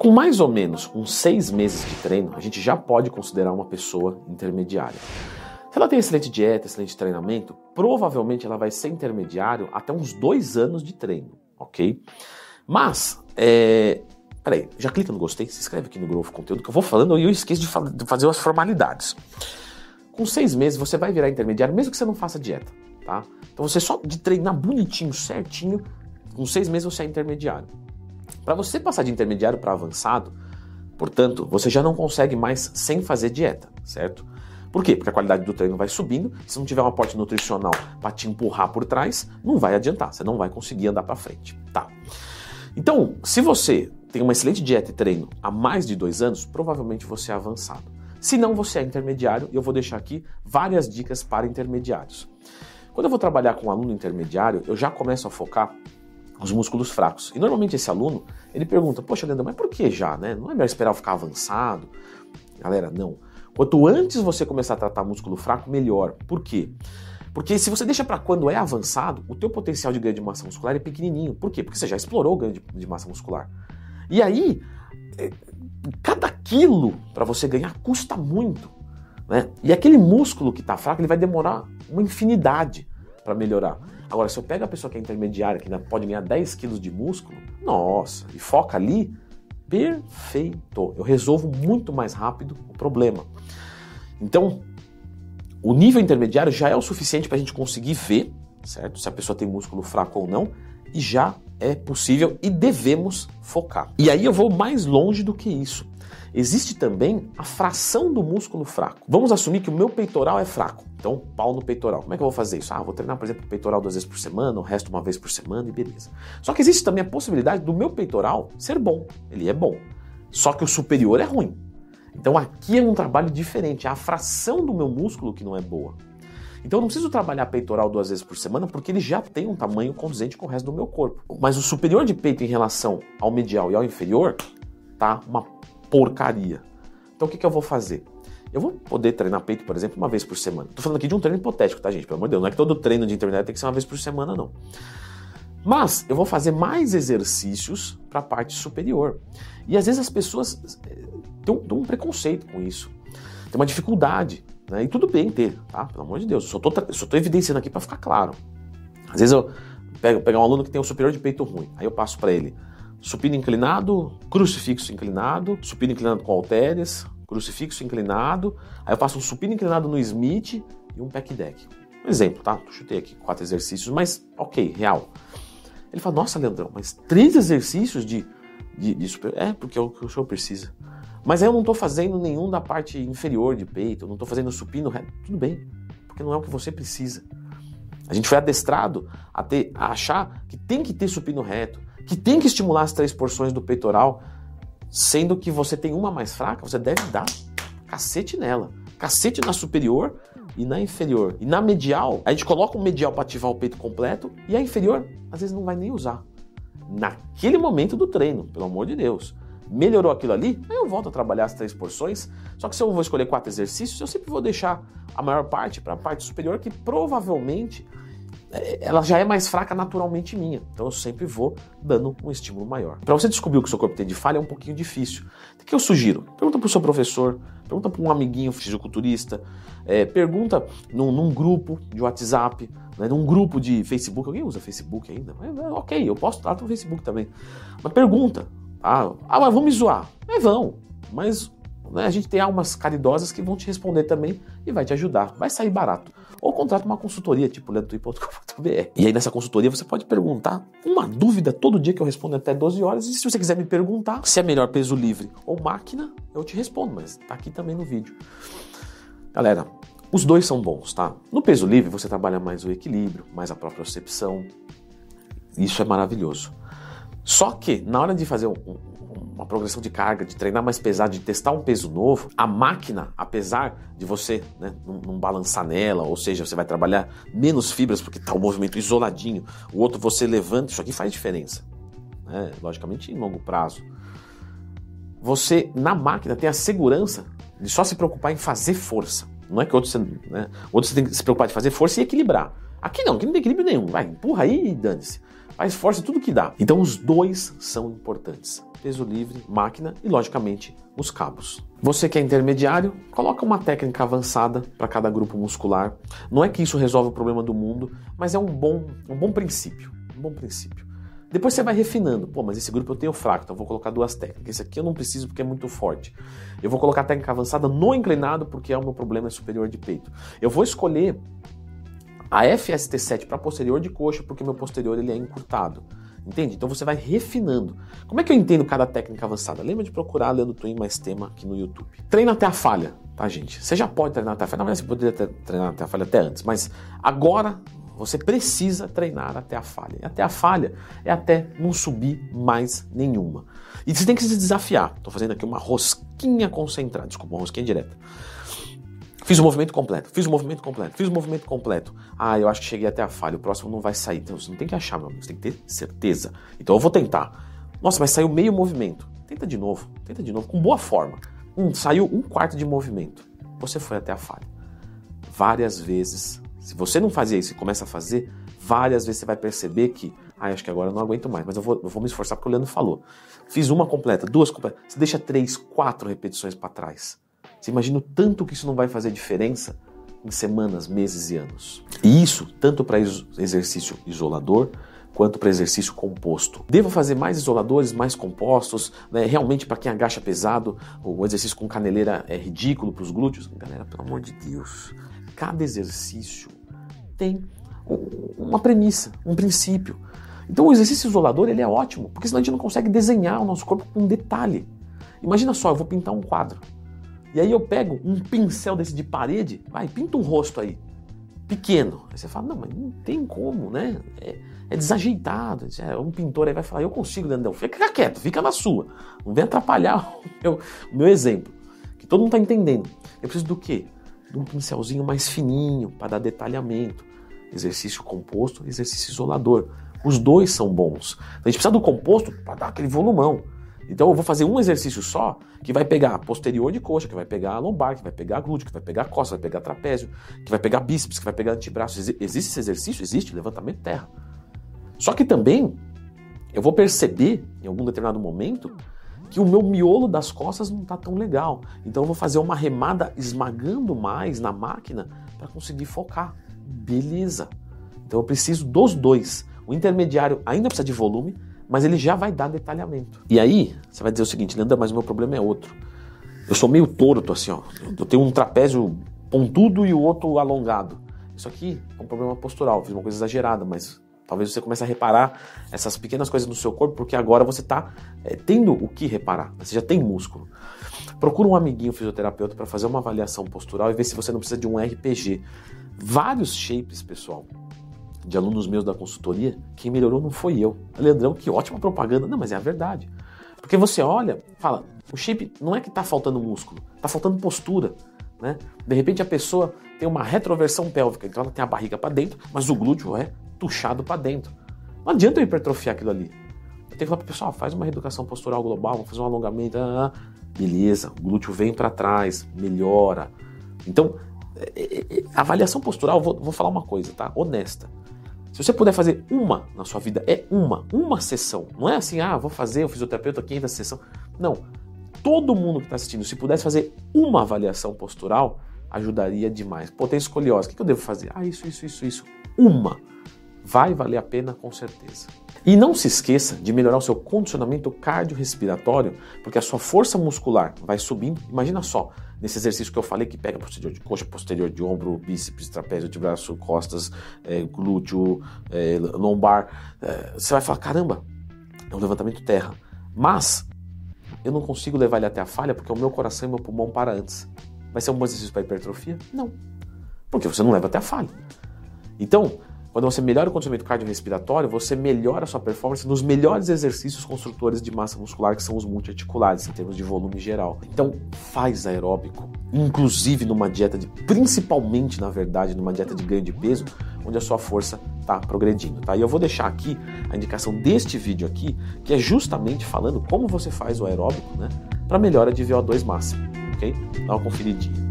Com mais ou menos uns seis meses de treino, a gente já pode considerar uma pessoa intermediária. Se ela tem excelente dieta, excelente treinamento, provavelmente ela vai ser intermediário até uns dois anos de treino, ok? Mas, é... peraí, já clica no gostei, se inscreve aqui no Growth Conteúdo, que eu vou falando e eu esqueço de fazer as formalidades. Com seis meses você vai virar intermediário, mesmo que você não faça dieta, tá? Então você só de treinar bonitinho, certinho, com seis meses você é intermediário. Para você passar de intermediário para avançado, portanto, você já não consegue mais sem fazer dieta, certo? Por quê? Porque a qualidade do treino vai subindo. Se não tiver um aporte nutricional para te empurrar por trás, não vai adiantar, você não vai conseguir andar para frente, tá? Então, se você tem uma excelente dieta e treino há mais de dois anos, provavelmente você é avançado. Se não, você é intermediário e eu vou deixar aqui várias dicas para intermediários. Quando eu vou trabalhar com um aluno intermediário, eu já começo a focar os músculos fracos. E normalmente esse aluno, ele pergunta, poxa, Leandro, mas por que já, né? Não é melhor esperar ficar avançado? Galera, não. Quanto antes você começar a tratar músculo fraco, melhor. Por quê? Porque se você deixa para quando é avançado, o teu potencial de ganho de massa muscular é pequenininho. Por quê? Porque você já explorou o ganho de, de massa muscular. E aí, é, cada quilo para você ganhar custa muito. Né? E aquele músculo que está fraco, ele vai demorar uma infinidade para melhorar. Agora, se eu pego a pessoa que é intermediária, que ainda pode ganhar 10 quilos de músculo, nossa, e foca ali, perfeito. Eu resolvo muito mais rápido o problema. Então, o nível intermediário já é o suficiente para a gente conseguir ver, certo? Se a pessoa tem músculo fraco ou não, e já é possível e devemos focar. E aí eu vou mais longe do que isso. Existe também a fração do músculo fraco. Vamos assumir que o meu peitoral é fraco. Então, pau no peitoral. Como é que eu vou fazer isso? Ah, vou treinar, por exemplo, peitoral duas vezes por semana, o resto uma vez por semana e beleza. Só que existe também a possibilidade do meu peitoral ser bom. Ele é bom. Só que o superior é ruim. Então aqui é um trabalho diferente. É a fração do meu músculo que não é boa. Então eu não preciso trabalhar peitoral duas vezes por semana porque ele já tem um tamanho condizente com o resto do meu corpo. Mas o superior de peito em relação ao medial e ao inferior tá uma porcaria. Então o que, que eu vou fazer? Eu vou poder treinar peito, por exemplo, uma vez por semana. Tô falando aqui de um treino hipotético, tá, gente? Pelo amor de Deus, não é que todo treino de internet tem que ser uma vez por semana, não. Mas eu vou fazer mais exercícios para a parte superior. E às vezes as pessoas eh, têm um, têm um preconceito com isso. Tem uma dificuldade. Né? E tudo bem ter, tá? Pelo amor de Deus. Eu só tô, evidenciando aqui para ficar claro. Às vezes eu pego pegar um aluno que tem um superior de peito ruim. Aí eu passo para ele supino inclinado, crucifixo inclinado, supino inclinado com halteres, crucifixo inclinado. Aí eu faço um supino inclinado no Smith e um pack deck. Um exemplo, tá? Chutei aqui quatro exercícios, mas ok, real. Ele fala, nossa, Leandrão, mas três exercícios de, de, de super... É, porque é o que o senhor precisa. Mas aí eu não estou fazendo nenhum da parte inferior de peito, eu não estou fazendo supino reto. Tudo bem, porque não é o que você precisa. A gente foi adestrado a, ter, a achar que tem que ter supino reto, que tem que estimular as três porções do peitoral, sendo que você tem uma mais fraca, você deve dar cacete nela. Cacete na superior e na inferior. E na medial, a gente coloca o medial para ativar o peito completo e a inferior, às vezes, não vai nem usar. Naquele momento do treino, pelo amor de Deus. Melhorou aquilo ali, aí eu volto a trabalhar as três porções. Só que se eu vou escolher quatro exercícios, eu sempre vou deixar a maior parte para a parte superior, que provavelmente ela já é mais fraca naturalmente minha. Então eu sempre vou dando um estímulo maior. Para você descobrir o que o seu corpo tem de falha é um pouquinho difícil. O que eu sugiro? Pergunta para o seu professor, pergunta para um amiguinho fisiculturista, é, pergunta num, num, grupo de WhatsApp, né, num grupo de Facebook. Alguém usa Facebook ainda? É, ok, eu posso estar no Facebook também. Mas pergunta. Ah, ah mas vão me zoar. É, vão. Mas né, a gente tem almas caridosas que vão te responder também e vai te ajudar. Vai sair barato. Ou contrata uma consultoria, tipo lentui.com.br. E aí nessa consultoria você pode perguntar uma dúvida todo dia que eu respondo até 12 horas. E se você quiser me perguntar se é melhor peso livre ou máquina, eu te respondo, mas tá aqui também no vídeo. Galera, os dois são bons, tá? No peso livre você trabalha mais o equilíbrio, mais a própria percepção. Isso é maravilhoso. Só que na hora de fazer um, uma progressão de carga, de treinar mais pesado, de testar um peso novo, a máquina, apesar de você né, não, não balançar nela, ou seja, você vai trabalhar menos fibras porque está o movimento isoladinho, o outro você levanta, isso aqui faz diferença. Né? Logicamente em longo prazo. Você, na máquina, tem a segurança de só se preocupar em fazer força. Não é que outro você, né, outro você tem que se preocupar de fazer força e equilibrar. Aqui não, aqui não tem equilíbrio nenhum. Vai, empurra aí e dane-se. Faz força tudo que dá. Então os dois são importantes. Peso livre, máquina e, logicamente, os cabos. Você que é intermediário, coloca uma técnica avançada para cada grupo muscular. Não é que isso resolve o problema do mundo, mas é um bom, um bom princípio. Um bom princípio. Depois você vai refinando. Pô, mas esse grupo eu tenho fraco, então eu vou colocar duas técnicas. Esse aqui eu não preciso porque é muito forte. Eu vou colocar técnica avançada no inclinado porque é o meu problema é superior de peito. Eu vou escolher a FST7 para posterior de coxa porque meu posterior ele é encurtado. Entende? Então você vai refinando. Como é que eu entendo cada técnica avançada? Lembra de procurar Leandro Twin mais tema aqui no YouTube. Treina até a falha, tá, gente? Você já pode treinar até a falha. Na verdade, você poderia treinar até a falha até antes, mas agora você precisa treinar até a falha. E até a falha é até não subir mais nenhuma. E você tem que se desafiar. Estou fazendo aqui uma rosquinha concentrada, desculpa, uma rosquinha direta. Fiz o movimento completo, fiz o movimento completo, fiz o movimento completo. Ah, eu acho que cheguei até a falha, o próximo não vai sair. Então você não tem que achar, meu amigo, você tem que ter certeza. Então eu vou tentar. Nossa, mas saiu meio movimento. Tenta de novo, tenta de novo, com boa forma. Hum, saiu um quarto de movimento. Você foi até a falha. Várias vezes se você não fazia isso e começa a fazer, várias vezes você vai perceber que, ah, acho que agora eu não aguento mais, mas eu vou, eu vou me esforçar porque o Leandro falou. Fiz uma completa, duas completas, você deixa três, quatro repetições para trás. Você imagina o tanto que isso não vai fazer diferença em semanas, meses e anos. E isso tanto para exercício isolador quanto para exercício composto. Devo fazer mais isoladores, mais compostos, né? realmente para quem agacha pesado, o exercício com caneleira é ridículo para os glúteos. Galera, pelo amor de Deus, cada exercício tem uma premissa, um princípio. Então o exercício isolador ele é ótimo, porque senão a gente não consegue desenhar o nosso corpo com detalhe. Imagina só, eu vou pintar um quadro. E aí eu pego um pincel desse de parede, vai, pinta um rosto aí, pequeno. Aí você fala, não, mas não tem como, né? É, é desajeitado. É, um pintor aí vai falar, eu consigo, Leandrão. Fica quieto, fica na sua. Não vem atrapalhar o meu, o meu exemplo. Que todo mundo está entendendo. Eu preciso do quê? De um pincelzinho mais fininho para dar detalhamento exercício composto, exercício isolador. Os dois são bons. Então, a gente precisa do composto para dar aquele volumão. Então eu vou fazer um exercício só que vai pegar posterior de coxa, que vai pegar lombar, que vai pegar glúteo, que vai pegar costa, vai pegar trapézio, que vai pegar bíceps, que vai pegar antebraço. Existe esse exercício? Existe, levantamento terra. Só que também eu vou perceber em algum determinado momento que o meu miolo das costas não está tão legal. Então eu vou fazer uma remada esmagando mais na máquina para conseguir focar. Beleza. Então eu preciso dos dois. O intermediário ainda precisa de volume, mas ele já vai dar detalhamento. E aí, você vai dizer o seguinte, Leandro, mas o meu problema é outro. Eu sou meio torto, assim, ó. Eu tenho um trapézio pontudo e o outro alongado. Isso aqui é um problema postural, fiz uma coisa exagerada, mas talvez você comece a reparar essas pequenas coisas no seu corpo, porque agora você está é, tendo o que reparar, você já tem músculo. Procura um amiguinho fisioterapeuta para fazer uma avaliação postural e ver se você não precisa de um RPG vários shapes, pessoal, de alunos meus da consultoria, quem melhorou não foi eu. Leandrão, que ótima propaganda. Não, mas é a verdade. Porque você olha, fala, o shape não é que está faltando músculo, está faltando postura. Né? De repente a pessoa tem uma retroversão pélvica, então ela tem a barriga para dentro, mas o glúteo é tuchado para dentro. Não adianta eu hipertrofiar aquilo ali. Eu tenho que falar para o pessoal, faz uma reeducação postural global, vamos fazer um alongamento. Ah, beleza, o glúteo vem para trás, melhora. Então, avaliação postural, vou, vou falar uma coisa, tá? Honesta. Se você puder fazer uma na sua vida, é uma, uma sessão. Não é assim, ah, vou fazer o fisioterapeuta 500 sessão. Não. Todo mundo que está assistindo, se pudesse fazer uma avaliação postural, ajudaria demais. Pô, tem escoliose, o que eu devo fazer? Ah, isso, isso, isso, isso. Uma. Vai valer a pena com certeza. E não se esqueça de melhorar o seu condicionamento cardiorrespiratório, porque a sua força muscular vai subindo. Imagina só, nesse exercício que eu falei, que pega posterior de coxa, posterior de ombro, bíceps, trapézio, de braço, costas, é, glúteo, é, lombar, é, você vai falar: caramba, é um levantamento terra. Mas eu não consigo levar ele até a falha porque o meu coração e meu pulmão para antes. Vai ser um bom exercício para hipertrofia? Não. Porque você não leva até a falha. Então, quando você melhora o condicionamento cardiorrespiratório, você melhora a sua performance nos melhores exercícios construtores de massa muscular, que são os multiarticulares, em termos de volume geral. Então, faz aeróbico, inclusive numa dieta de, principalmente, na verdade, numa dieta de ganho de peso, onde a sua força está progredindo, tá? E eu vou deixar aqui a indicação deste vídeo aqui, que é justamente falando como você faz o aeróbico, né, para melhora de VO2 máximo, ok? Dá uma conferidinha.